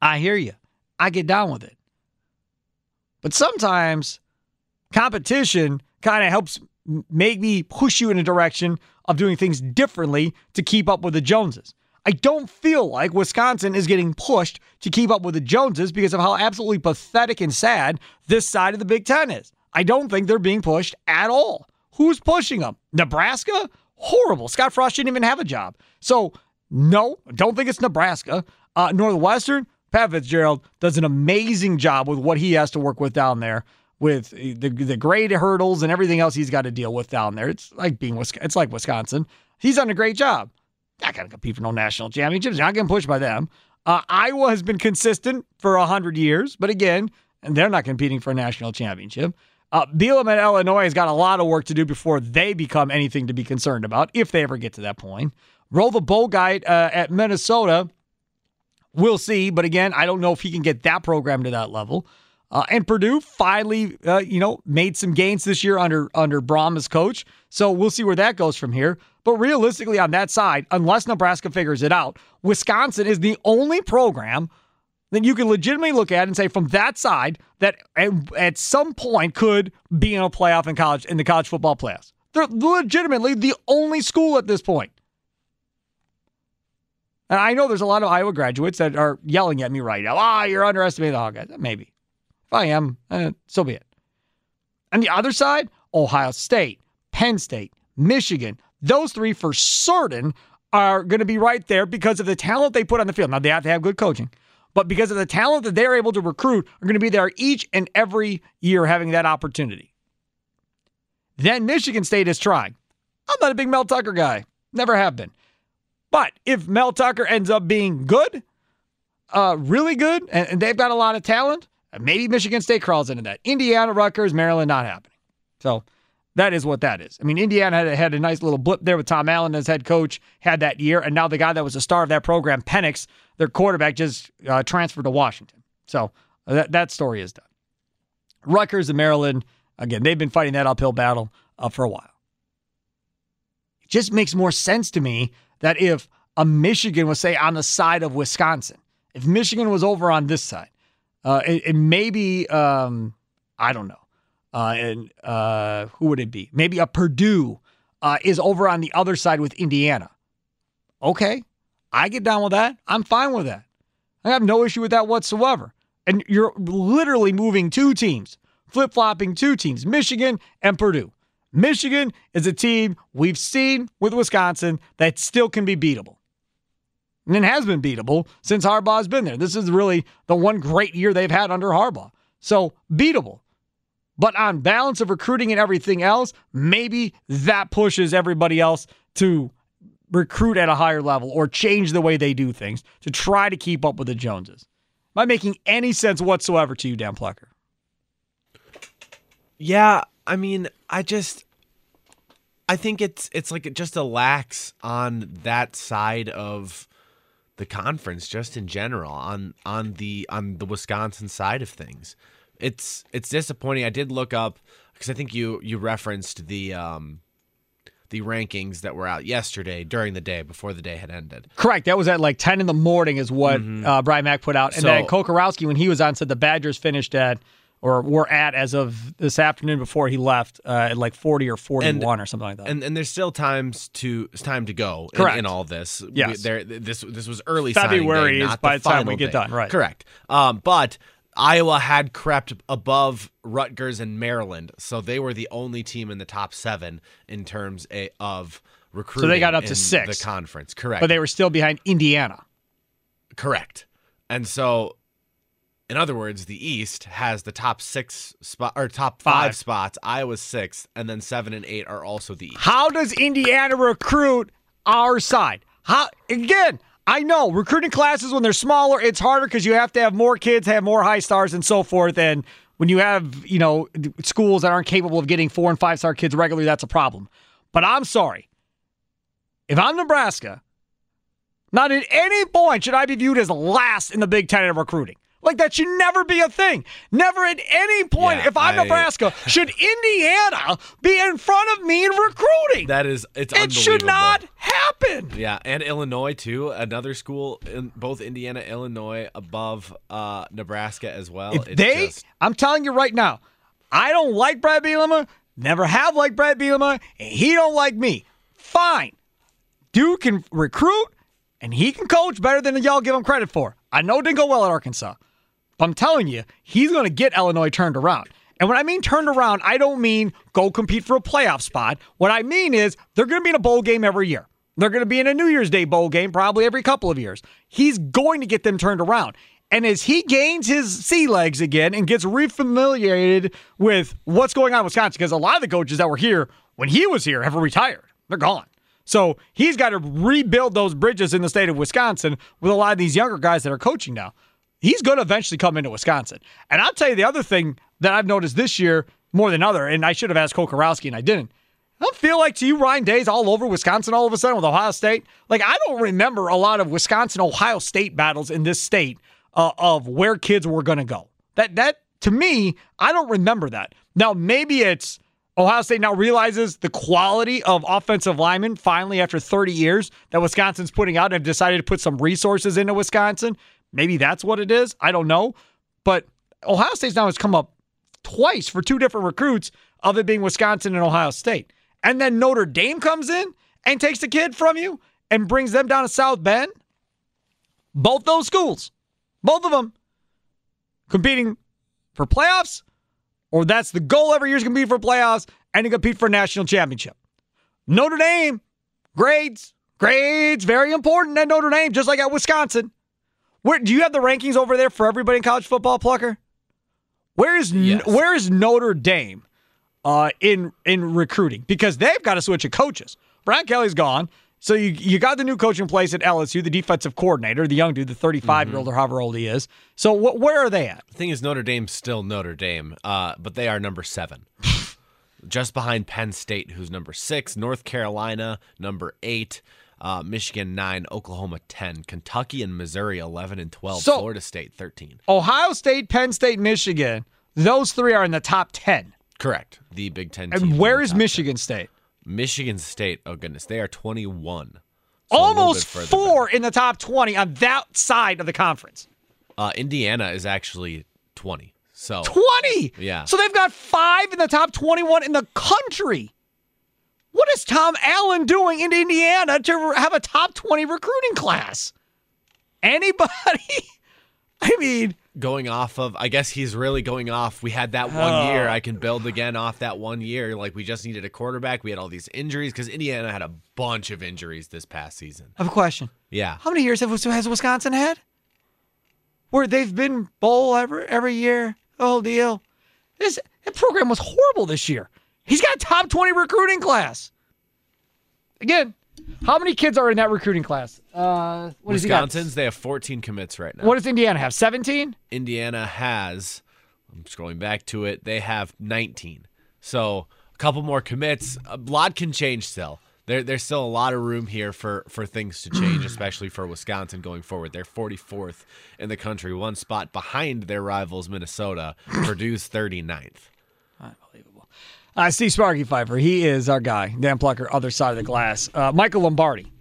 I hear you. I get down with it. But sometimes competition kind of helps make me push you in a direction of doing things differently to keep up with the Joneses. I don't feel like Wisconsin is getting pushed to keep up with the Joneses because of how absolutely pathetic and sad this side of the Big Ten is. I don't think they're being pushed at all. Who's pushing them? Nebraska? Horrible. Scott Frost didn't even have a job. So, no, don't think it's Nebraska. Uh, Northwestern, Pat Fitzgerald does an amazing job with what he has to work with down there. with the the grade hurdles and everything else he's got to deal with down there. It's like being It's like Wisconsin. He's done a great job. Not going to compete for no national championships. Not getting pushed by them. Uh, Iowa has been consistent for hundred years, but again, they're not competing for a national championship. Uh, Bielema at Illinois has got a lot of work to do before they become anything to be concerned about, if they ever get to that point. Roll the Boguite uh, at Minnesota. We'll see, but again, I don't know if he can get that program to that level. Uh, and Purdue finally, uh, you know, made some gains this year under under Brohm as coach. So we'll see where that goes from here. But realistically, on that side, unless Nebraska figures it out, Wisconsin is the only program that you can legitimately look at and say from that side that at, at some point could be in a playoff in college in the college football playoffs. They're legitimately the only school at this point. And I know there's a lot of Iowa graduates that are yelling at me right now. Ah, you're underestimating the Hawkeyes. Maybe. If I am, eh, so be it. On the other side, Ohio State, Penn State, Michigan, those three for certain are going to be right there because of the talent they put on the field. Now, they have to have good coaching, but because of the talent that they're able to recruit, are going to be there each and every year having that opportunity. Then Michigan State is trying. I'm not a big Mel Tucker guy, never have been. But if Mel Tucker ends up being good, uh, really good, and, and they've got a lot of talent, maybe Michigan State crawls into that. Indiana, Rutgers, Maryland, not happening. So that is what that is. I mean, Indiana had, had a nice little blip there with Tom Allen as head coach, had that year, and now the guy that was the star of that program, Penix, their quarterback, just uh, transferred to Washington. So uh, that, that story is done. Rutgers and Maryland, again, they've been fighting that uphill battle uh, for a while. It just makes more sense to me that if a Michigan was, say, on the side of Wisconsin, if Michigan was over on this side, uh, it, it maybe um, I don't know, and uh, who would it be? Maybe a Purdue uh, is over on the other side with Indiana. Okay, I get down with that. I'm fine with that. I have no issue with that whatsoever. And you're literally moving two teams, flip flopping two teams, Michigan and Purdue. Michigan is a team we've seen with Wisconsin that still can be beatable. And it has been beatable since Harbaugh's been there. This is really the one great year they've had under Harbaugh. So beatable. But on balance of recruiting and everything else, maybe that pushes everybody else to recruit at a higher level or change the way they do things to try to keep up with the Joneses. Am I making any sense whatsoever to you, Dan Plucker?
Yeah, I mean, I just I think it's it's like just a lax on that side of the conference just in general on on the on the Wisconsin side of things. It's it's disappointing. I did look up because I think you you referenced the um the rankings that were out yesterday during the day before the day had ended.
Correct. That was at like 10 in the morning is what uh, Brian Mack put out. And
So-
then Kocorowski, when he was on, said the Badgers finished at or were at as of this afternoon before he left uh, at like 40 or 41 or something like that.
And and there's still times to time to go in,
Correct.
in all this.
Yes.
We- there this this was early
February
day,
is
not
by
the
the time we get
day.
done, right.
Correct. Um, but Iowa had crept above Rutgers and Maryland, so they were the only team in the top seven in terms of recruiting.
So they got up to six.
The conference, correct?
but they were still behind Indiana.
Correct. And so, in other words, the East has the top six spot or top five,
Five.
spots. Iowa's sixth, and then seven and eight are also the East.
How does Indiana recruit our side? How again? I know recruiting classes when they're smaller, it's harder because you have to have more kids, have more high stars, and so forth. And when you have you know schools that aren't capable of getting four and five star kids regularly, that's a problem. But I'm sorry, if I'm Nebraska, not at any point should I be viewed as last in the Big Ten in recruiting. Like that should never be a thing. Never at any point,
Yeah,
if I'm
I-
Nebraska, should Indiana be in front of me in recruiting.
That is, it's
it should not happen.
Yeah, and Illinois too. Another school in both Indiana, Illinois, above uh, Nebraska as well.
If they,
just-
I'm telling you right now, I don't like Bret Bielema. Never have liked Bret Bielema. And he don't like me. Fine. Dude can recruit and he can coach better than y'all give him credit for. I know it didn't go well at Arkansas. But I'm telling you, he's going to get Illinois turned around. And when I mean turned around, I don't mean go compete for a playoff spot. What I mean is they're going to be in a bowl game every year. They're going to be in a New Year's Day bowl game probably every couple of years. He's going to get them turned around. And as he gains his sea legs again and gets refamiliated with what's going on in Wisconsin, because a lot of the coaches that were here when he was here have retired, they're gone. So he's got to rebuild those bridges in the state of Wisconsin with a lot of these younger guys that are coaching now. He's going to eventually come into Wisconsin. And I'll tell you the other thing that I've noticed this year more than other, and I should have asked Kocorowski and I didn't. I feel like to you, Ryan Day's all over Wisconsin all of a sudden with Ohio State. Like, I don't remember a lot of Wisconsin Ohio State battles in this state uh, of where kids were going to go. That, that, to me, I don't remember that. Now, maybe it's Ohio State now realizes the quality of offensive linemen finally after 30 years that Wisconsin's putting out and decided to put some resources into Wisconsin. Maybe that's what it is. I don't know. But Ohio State's now has come up twice for two different recruits of it being Wisconsin and Ohio State. And then Notre Dame comes in and takes the kid from you and brings them down to South Bend. Both those schools, both of them competing for playoffs or that's the goal every year is going to be for playoffs and to compete for a national championship. Notre Dame, grades, grades, very important at Notre Dame, just like at Wisconsin. Where do you have the rankings over there for everybody in college football, Plucker? Where is
Yes.
where is Notre Dame uh, in in recruiting? Because they've got to switch of coaches. Brian Kelly's gone. So you you got the new coach in place at LSU, the defensive coordinator, the young dude, the 35 year old or however old he is. So wh- where are they at?
The thing is, Notre Dame's still Notre Dame, uh, but they are number seven, just behind Penn State, who's number six, North Carolina number eight, uh, Michigan nine, Oklahoma ten, Kentucky and Missouri eleven and twelve,
So-
Florida State thirteen.
Ohio State, Penn State, Michigan. Those three are in the top 10.
Correct. The Big Ten. teams
And
in
where is Michigan State?
Michigan State. Oh goodness, they are twenty-one. So
Almost four in the top 20 on that side of the conference.
Uh, Indiana is actually twenty. So
20.
Yeah.
So they've got five in the top 21 in the country. What is Tom Allen doing in Indiana to have a top 20 recruiting class? Anybody? I mean,
going off of I guess he's really going off. We had that one
Oh.
year. I can build again off that one year. Like we just needed a quarterback. We had all these injuries because Indiana had a bunch of injuries this past season.
I have a question.
Yeah.
How many years have, has Wisconsin had? Where they've been bowl every every year, the whole deal. This that program was horrible this year. He's got a top twenty recruiting class. Again, how many kids are in that recruiting class? Uh, what does he got?
Wisconsin's they have 14 commits right now.
What does Indiana have? Seventeen.
Indiana has I'm scrolling back to it. They have 19. So a couple more commits. A lot can change still. There, there's still a lot of room here for, for things to change, especially for Wisconsin going forward. They're 44th in the country, one spot behind their rivals, Minnesota. Purdue's 39th.
Uh, Steve Sparky Pfeiffer. He is our guy. Dan Plucker, other side of the glass. Uh, Michael Lombardi,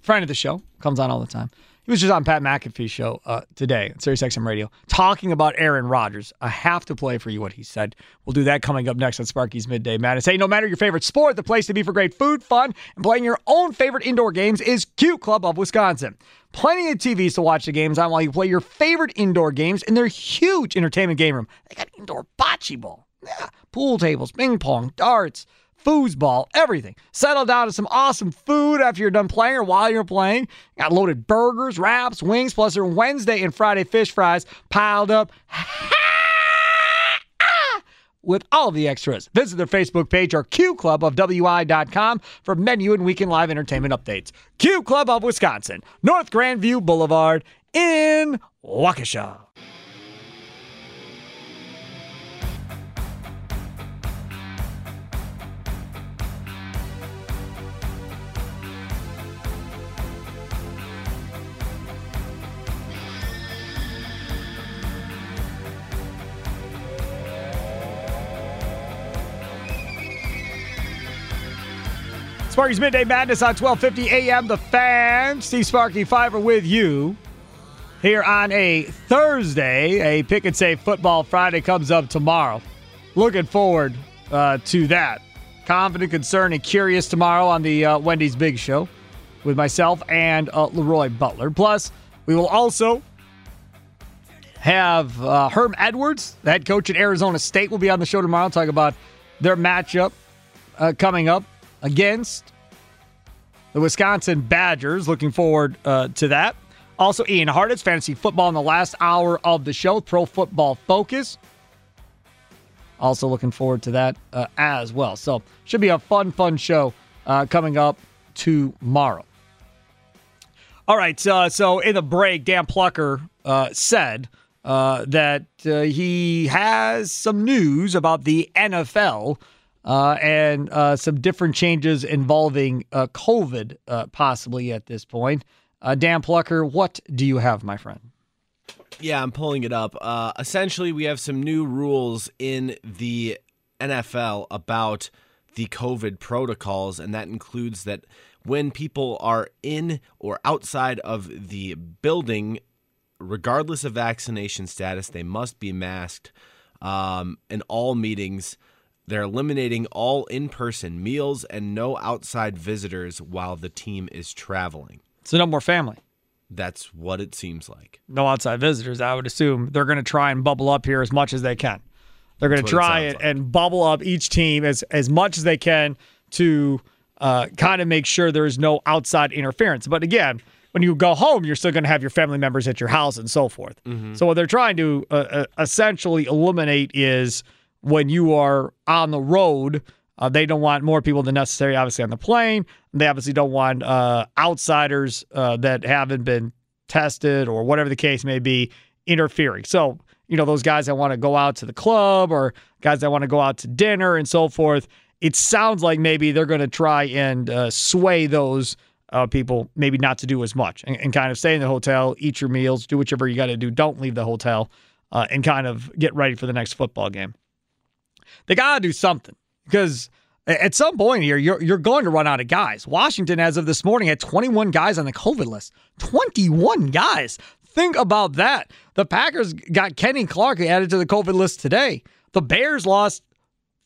friend of the show, comes on all the time. He was just on Pat McAfee's show uh, today on Sirius XM Radio talking about Aaron Rodgers. I have to play for you what he said. We'll do that coming up next on Sparky's Midday Madness. Hey, no matter your favorite sport, the place to be for great food, fun, and playing your own favorite indoor games is Q Club of Wisconsin. Plenty of TVs to watch the games on while you play your favorite indoor games in their huge entertainment game room. They got indoor bocce ball, yeah, pool tables, ping pong, darts, foosball, everything. Settle down to some awesome food after you're done playing or while you're playing. Got loaded burgers, wraps, wings, plus their Wednesday and Friday fish fries piled up. with all the extras. Visit their Facebook page or Q Club of WI.com for menu and weekend live entertainment updates. Q Club of Wisconsin, North Grandview Boulevard in Waukesha. Sparky's Midday Madness on 1250 AM. The Fan. Steve Sparky Pfeiffer with you here on a Thursday. A pick and save football Friday comes up tomorrow. Looking forward uh, to that. Confident, concerned, and curious tomorrow on the uh, Wendy's Big Show with myself and uh, Leroy Butler. Plus, we will also have uh, Herm Edwards, the head coach at Arizona State, will be on the show tomorrow. Talk about their matchup uh, coming up against the Wisconsin Badgers. Looking forward uh, to that. Also, Ian Hartitz, fantasy football in the last hour of the show, Pro Football Focus. Also, looking forward to that uh, as well. So, should be a fun, fun show uh, coming up tomorrow. All right. Uh, so, in the break, Dan Plucker uh, said uh, that uh, he has some news about the NFL uh, and uh, some different changes involving uh, COVID, uh, possibly at this point. Uh, Dan Plucker, what do you have, my friend?
Yeah, I'm pulling it up. Uh, essentially, we have some new rules in the NFL about the COVID protocols, and that includes that when people are in or outside of the building, regardless of vaccination status, they must be masked. Um, in all meetings, they're eliminating all in person meals and no outside visitors while the team is traveling.
So, no more family.
That's what it seems like.
no outside visitors, I would assume they're going to try and bubble up here as much as they can. They're going to
it
try and,
like.
and bubble up each team as as much as they can to uh, kind of make sure there's no outside interference. But again, when you go home, you're still going to have your family members at your house and so forth.
Mm-hmm.
So what they're trying to uh, uh, essentially eliminate is when you are on the road. Uh, they don't want more people than necessary, obviously, on the plane. They obviously don't want uh, outsiders uh, that haven't been tested or whatever the case may be interfering. So, you know, those guys that want to go out to the club or guys that want to go out to dinner and so forth, it sounds like maybe they're going to try and uh, sway those uh, people maybe not to do as much and, and kind of stay in the hotel, eat your meals, do whatever you got to do. Don't leave the hotel uh, and kind of get ready for the next football game. They got to do something because at some point here, you're, you're going to run out of guys. Washington, as of this morning, had 21 guys on the COVID list. 21 guys. Think about that. The Packers got Kenny Clark added to the COVID list today. The Bears lost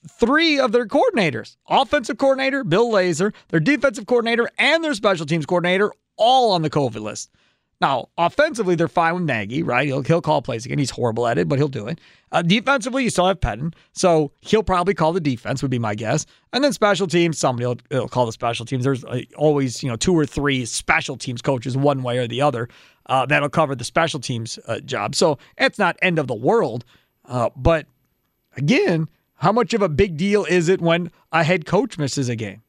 three of their coordinators offensive coordinator, Bill Lazor, their defensive coordinator, and their special teams coordinator, all on the COVID list. Now, offensively, they're fine with Nagy, right? He'll, he'll call plays again. He's horrible at it, but he'll do it. Uh, defensively, you still have Pettine, so he'll probably call the defense, would be my guess. And then special teams, somebody will, will call the special teams. There's uh, always, you know, two or three special teams coaches, one way or the other, uh, that'll cover the special teams uh, job. So it's not end of the world, uh, but again, how much of a big deal is it when a head coach misses a game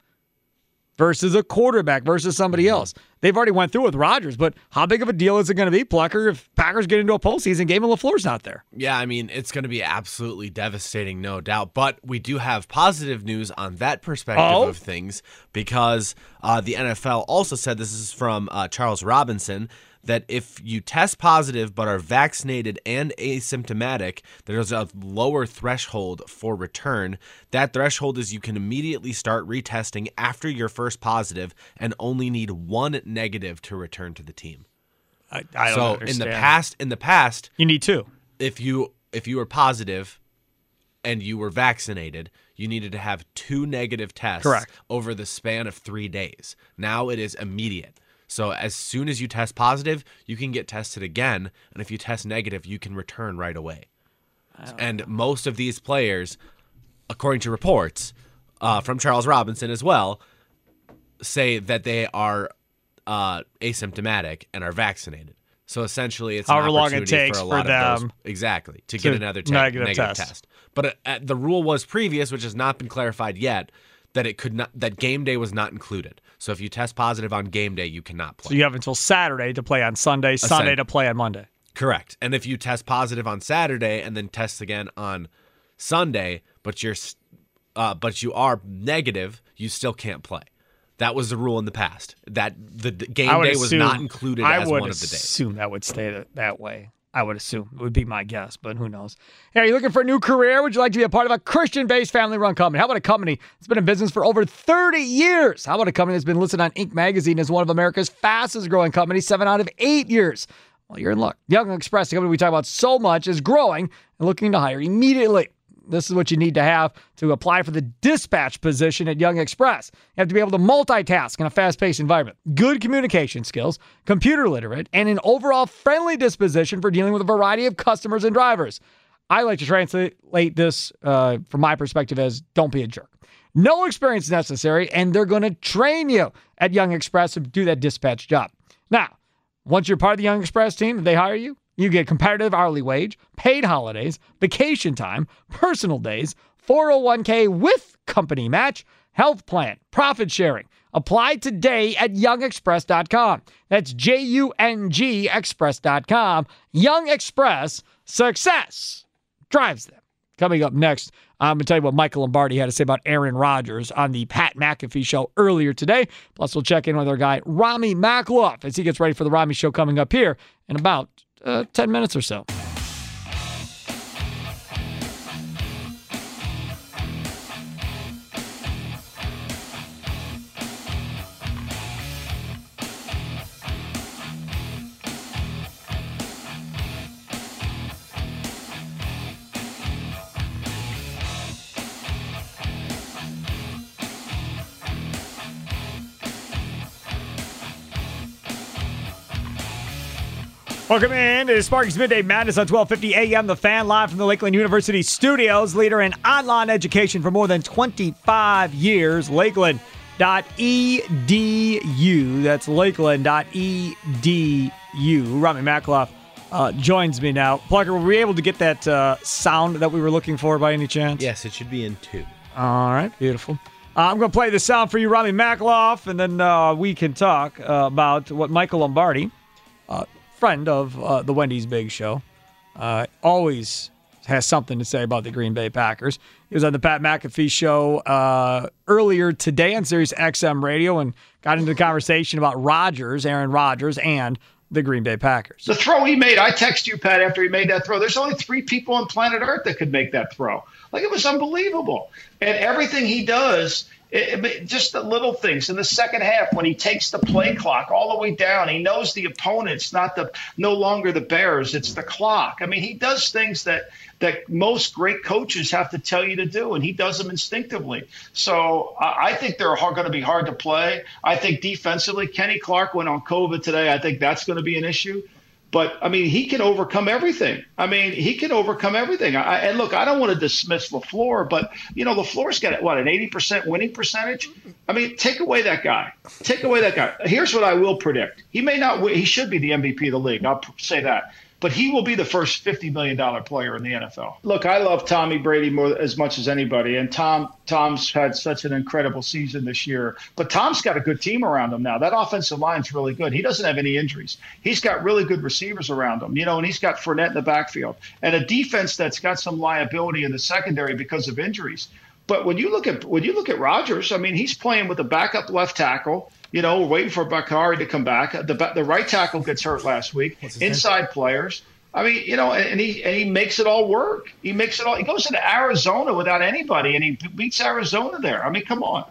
versus a quarterback versus somebody else? They've already went through with Rodgers, but how big of a deal is it going to be, Plucker, if Packers get into a postseason game and LaFleur's not there?
Yeah, I mean, it's going to be absolutely devastating, no doubt. But we do have positive news on that perspective
Oh?
of things because uh, the NFL also said this is from uh, Charles Robinson that if you test positive but are vaccinated and asymptomatic, there's a lower threshold for return. That threshold is you can immediately start retesting after your first positive and only need one negative to return to the team.
I, I don't
so
understand.
in the past, in the past,
you need two.
if you if you were positive and you were vaccinated, you needed to have two negative tests
Correct.
over the span of three days. Now it is immediate. So as soon as you test positive, you can get tested again, and if you test negative, you can return right away. And most of these players, according to reports uh, from Charles Robinson as well, say that they are uh, asymptomatic and are vaccinated. So essentially, it's
However long it takes
for a
for
of those
them
exactly to
to
get another te-
negative
negative,
test.
test. But uh, uh, the rule was previous, which has not been clarified yet, that it could not that game day was not included. So if you test positive on game day, you cannot play.
So you have until Saturday to play on Sunday, Sunday
Ascend-
to play on Monday.
Correct. And if you test positive on Saturday and then test again on Sunday, but you're uh, but you are negative, you still can't play. That was the rule in the past. That the d- game
I would
day was
assume,
not included
I
as
would
one of the days.
assume that would stay that, that way. I would assume it would be my guess, but who knows? Hey, are you looking for a new career? Would you like to be a part of a Christian-based family-run company? How about a company that's been in business for over 30 years? How about a company that's been listed on Inc. magazine as one of America's fastest-growing companies, seven out of eight years? Well, you're in luck. Jung Express, the company we talk about so much, is growing and looking to hire immediately. This is what you need to have to apply for the dispatch position at Jung Express. You have to be able to multitask in a fast paced environment, good communication skills, computer literate, and an overall friendly disposition for dealing with a variety of customers and drivers. I like to translate this uh, from my perspective as don't be a jerk. No experience necessary, and they're going to train you at Jung Express to do that dispatch job. Now, Once you're part of the Jung Express team, they hire you, you get competitive hourly wage, paid holidays, vacation time, personal days, 401k with company match, health plan, profit sharing. Apply today at jungexpress.com. That's J U N G express.com. Jung Express success drives them. Coming up next, I'm going to tell you what Michael Lombardi had to say about Aaron Rodgers on the Pat McAfee show earlier today. Plus, we'll check in with our guy, Rami Makloff, as he gets ready for the Rami show coming up here in about uh, 10 minutes or so. Welcome in to Sparky's Midday Madness on 1250 AM. The fan live from the Lakeland University studios. Leader in online education for more than 25 years. Lakeland.edu. That's lakeland.edu. Rami Makloff uh, joins me now. Plucker, were we able to get that uh, sound that we were looking for by any chance?
Yes, it should be in two.
All right, beautiful. Uh, I'm going to play the sound for you, Rami Makloff, and then uh, we can talk uh, about what Michael Lombardi, uh, friend of uh, the Wendy's Big Show, uh, always has something to say about the Green Bay Packers. He was on the Pat McAfee show uh, earlier today on Sirius XM Radio and got into the conversation about Rodgers, Aaron Rodgers, and the Green Bay Packers.
The throw he made, I text you, Pat, after he made that throw. There's only three people on planet Earth that could make that throw. Like it was unbelievable. And everything he does, it, it, just the little things in the second half when he takes the play clock all the way down. He knows the opponent's not the no longer the Bears, it's the clock. I mean, he does things that that most great coaches have to tell you to do, and he does them instinctively. So I, I think they're going to be hard to play. I think defensively, Kenny Clark went on COVID today. I think that's going to be an issue. But I mean, he can overcome everything. I mean, he can overcome everything. I, and look, I don't want to dismiss Lafleur, but you know, Lafleur's got what an eighty percent winning percentage. I mean, take away that guy. Take away that guy. Here's what I will predict: he may not. Win, he should be the MVP of the league. I'll say that but he will be the first $50 million player in the NFL. Look, I love Tommy Brady more as much as anybody, and Tom Tom's had such an incredible season this year. But Tom's got a good team around him now. That offensive line's really good. He doesn't have any injuries. He's got really good receivers around him, you know, and he's got Fournette in the backfield and a defense that's got some liability in the secondary because of injuries. But when you look at when you look at Rodgers, I mean, he's playing with a backup left tackle. You know, we're waiting for Bakhtiari to come back. The the right tackle gets hurt last week. Inside name? players. I mean, you know, and he and he makes it all work. He makes it all. He goes into Arizona without anybody, and he beats Arizona there. I mean, come on.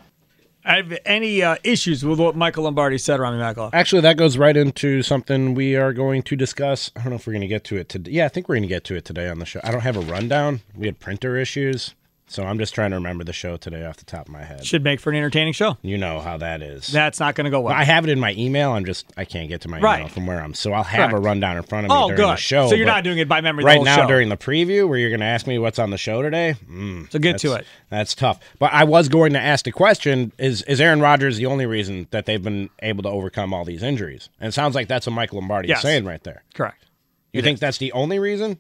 Have any uh, issues with what Michael Lombardi said, Rami Makloff?
Actually, that goes right into something we are going to discuss. I don't know if we're going to get to it today. Yeah, I think we're going to get to it today on the show. I don't have a rundown. We had printer issues. So I'm just trying to remember the show today off the top of my head.
Should make for an entertaining show.
You know how that is.
That's not going to go well.
I have it in my email. I'm just I can't get to my email from where I'm. So I'll have
Correct.
a rundown in front of me
Oh,
during
good.
the show.
So you're not doing it by memory the
right now
show.
during the preview where you're going to ask me what's on the show today. Mm,
So get to it.
That's tough. But I was going to ask the question: Is is Aaron Rodgers the only reason that they've been able to overcome all these injuries? And it sounds like that's what Michael Lombardi
Yes.
is saying right there.
Correct.
You think that's the only reason?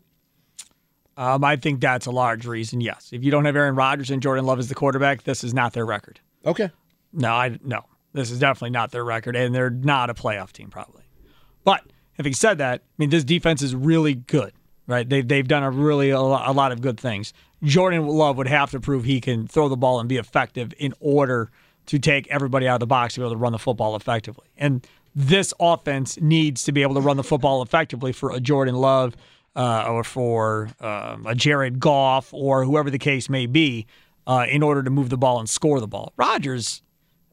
Um, I think that's a large reason. Yes, if you don't have Aaron Rodgers and Jordan Love as the quarterback, this is not their record.
Okay.
No, I no. This is definitely not their record, and they're not a playoff team probably. But having said that, I mean this defense is really good, right? They they've done a really a lot, a lot of good things. Jordan Love would have to prove he can throw the ball and be effective in order to take everybody out of the box to be able to run the football effectively. And this offense needs to be able to run the football effectively for a Jordan Love uh, or for um, a Jared Goff or whoever the case may be uh, in order to move the ball and score the ball. Rodgers,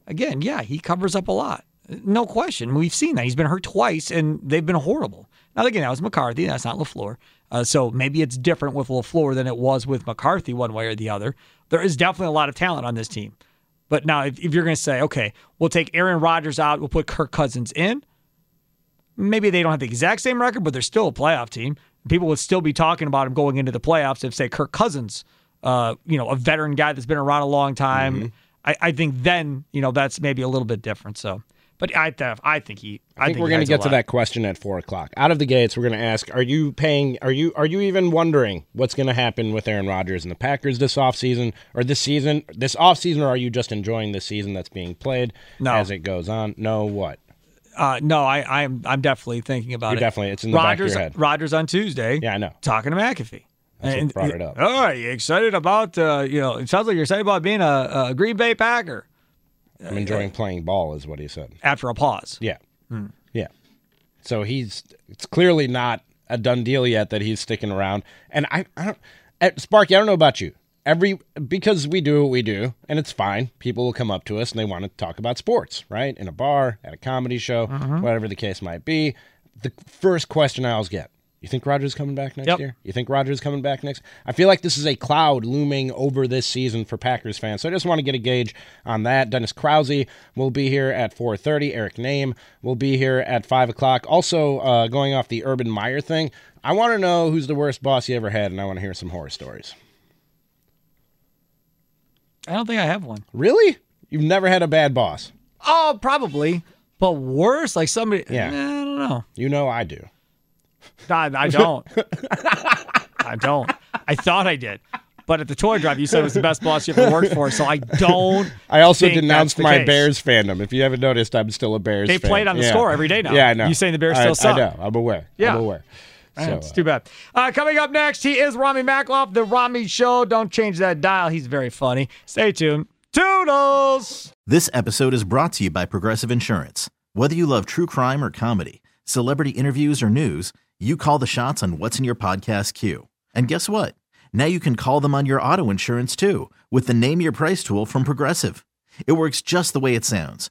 again, yeah, he covers up a lot. No question. We've seen that. He's been hurt twice, and they've been horrible. Now, again, that was McCarthy. That's not LaFleur. Uh, so maybe it's different with LaFleur than it was with McCarthy, one way or the other. There is definitely a lot of talent on this team. But now, if, if you're going to say, okay, we'll take Aaron Rodgers out, we'll put Kirk Cousins in, maybe they don't have the exact same record, but they're still a playoff team. People would still be talking about him going into the playoffs if, say, Kirk Cousins, uh, you know, a veteran guy that's been around a long time. I, I think then, you know, that's maybe a little bit different. So But I, th- I think he.
I think, we're going to get to that question at four o'clock. Out of the gates, we're going to ask: Are you paying? Are you are you even wondering what's going to happen with Aaron Rodgers and the Packers this offseason or this season, this offseason, or are you just enjoying the season that's being played
No.
as it goes on? No, what?
Uh, no, I, I'm I'm definitely thinking about
You're
it.
definitely- it's in the back of
Rodgers,
your head.
Rodgers on Tuesday.
Yeah, I know.
Talking to McAfee.
That's what brought it up.
Oh, are you excited about? Uh, you know, it sounds like you're excited about being a, a Green Bay Packer.
I'm enjoying playing ball, is what he said.
After a pause.
Yeah, yeah. So he's it's clearly not a done deal yet that he's sticking around. And I, I don't, Sparky, I don't know about you. Every because we do what we do, and it's fine. People will come up to us and they want to talk about sports, right? In a bar, at a comedy show, whatever the case might be. The first question I always get: You think Rodgers is coming back next
Yep.
year? You think Rodgers is coming back next? I feel like this is a cloud looming over this season for Packers fans. So I just want to get a gauge on that. Dennis Krause will be here at 4:30. Eric Nehm will be here at five o'clock. Also, uh, going off the Urban Meyer thing, I want to know who's the worst boss you ever had, and I want to hear some horror stories.
I don't think I have one.
Really? You've never had a bad boss?
Oh, probably. But worse, like somebody.
Yeah.
I don't know.
You know I do.
I, I don't. I don't. I thought I did. But at the toy drive, you said it was the best boss you ever worked for, so I don't.
I also denounced my
case.
Bears fandom. If you haven't noticed, I'm still a Bears
They
fan.
played on the
Yeah.
score every day now.
Yeah, I know.
You saying the Bears
I-
still suck.
I know. I'm aware.
Yeah.
I'm aware. So,
it's
uh,
too bad. Uh, coming up next, he is Rami Makloff, the Rami Show. Don't change that dial. He's very funny. Stay tuned. Toodles.
This episode is brought to you by Progressive Insurance. Whether you love true crime or comedy, celebrity interviews or news, you call the shots on what's in your podcast queue. And guess what? Now you can call them on your auto insurance too with the Name Your Price tool from Progressive. It works just the way it sounds.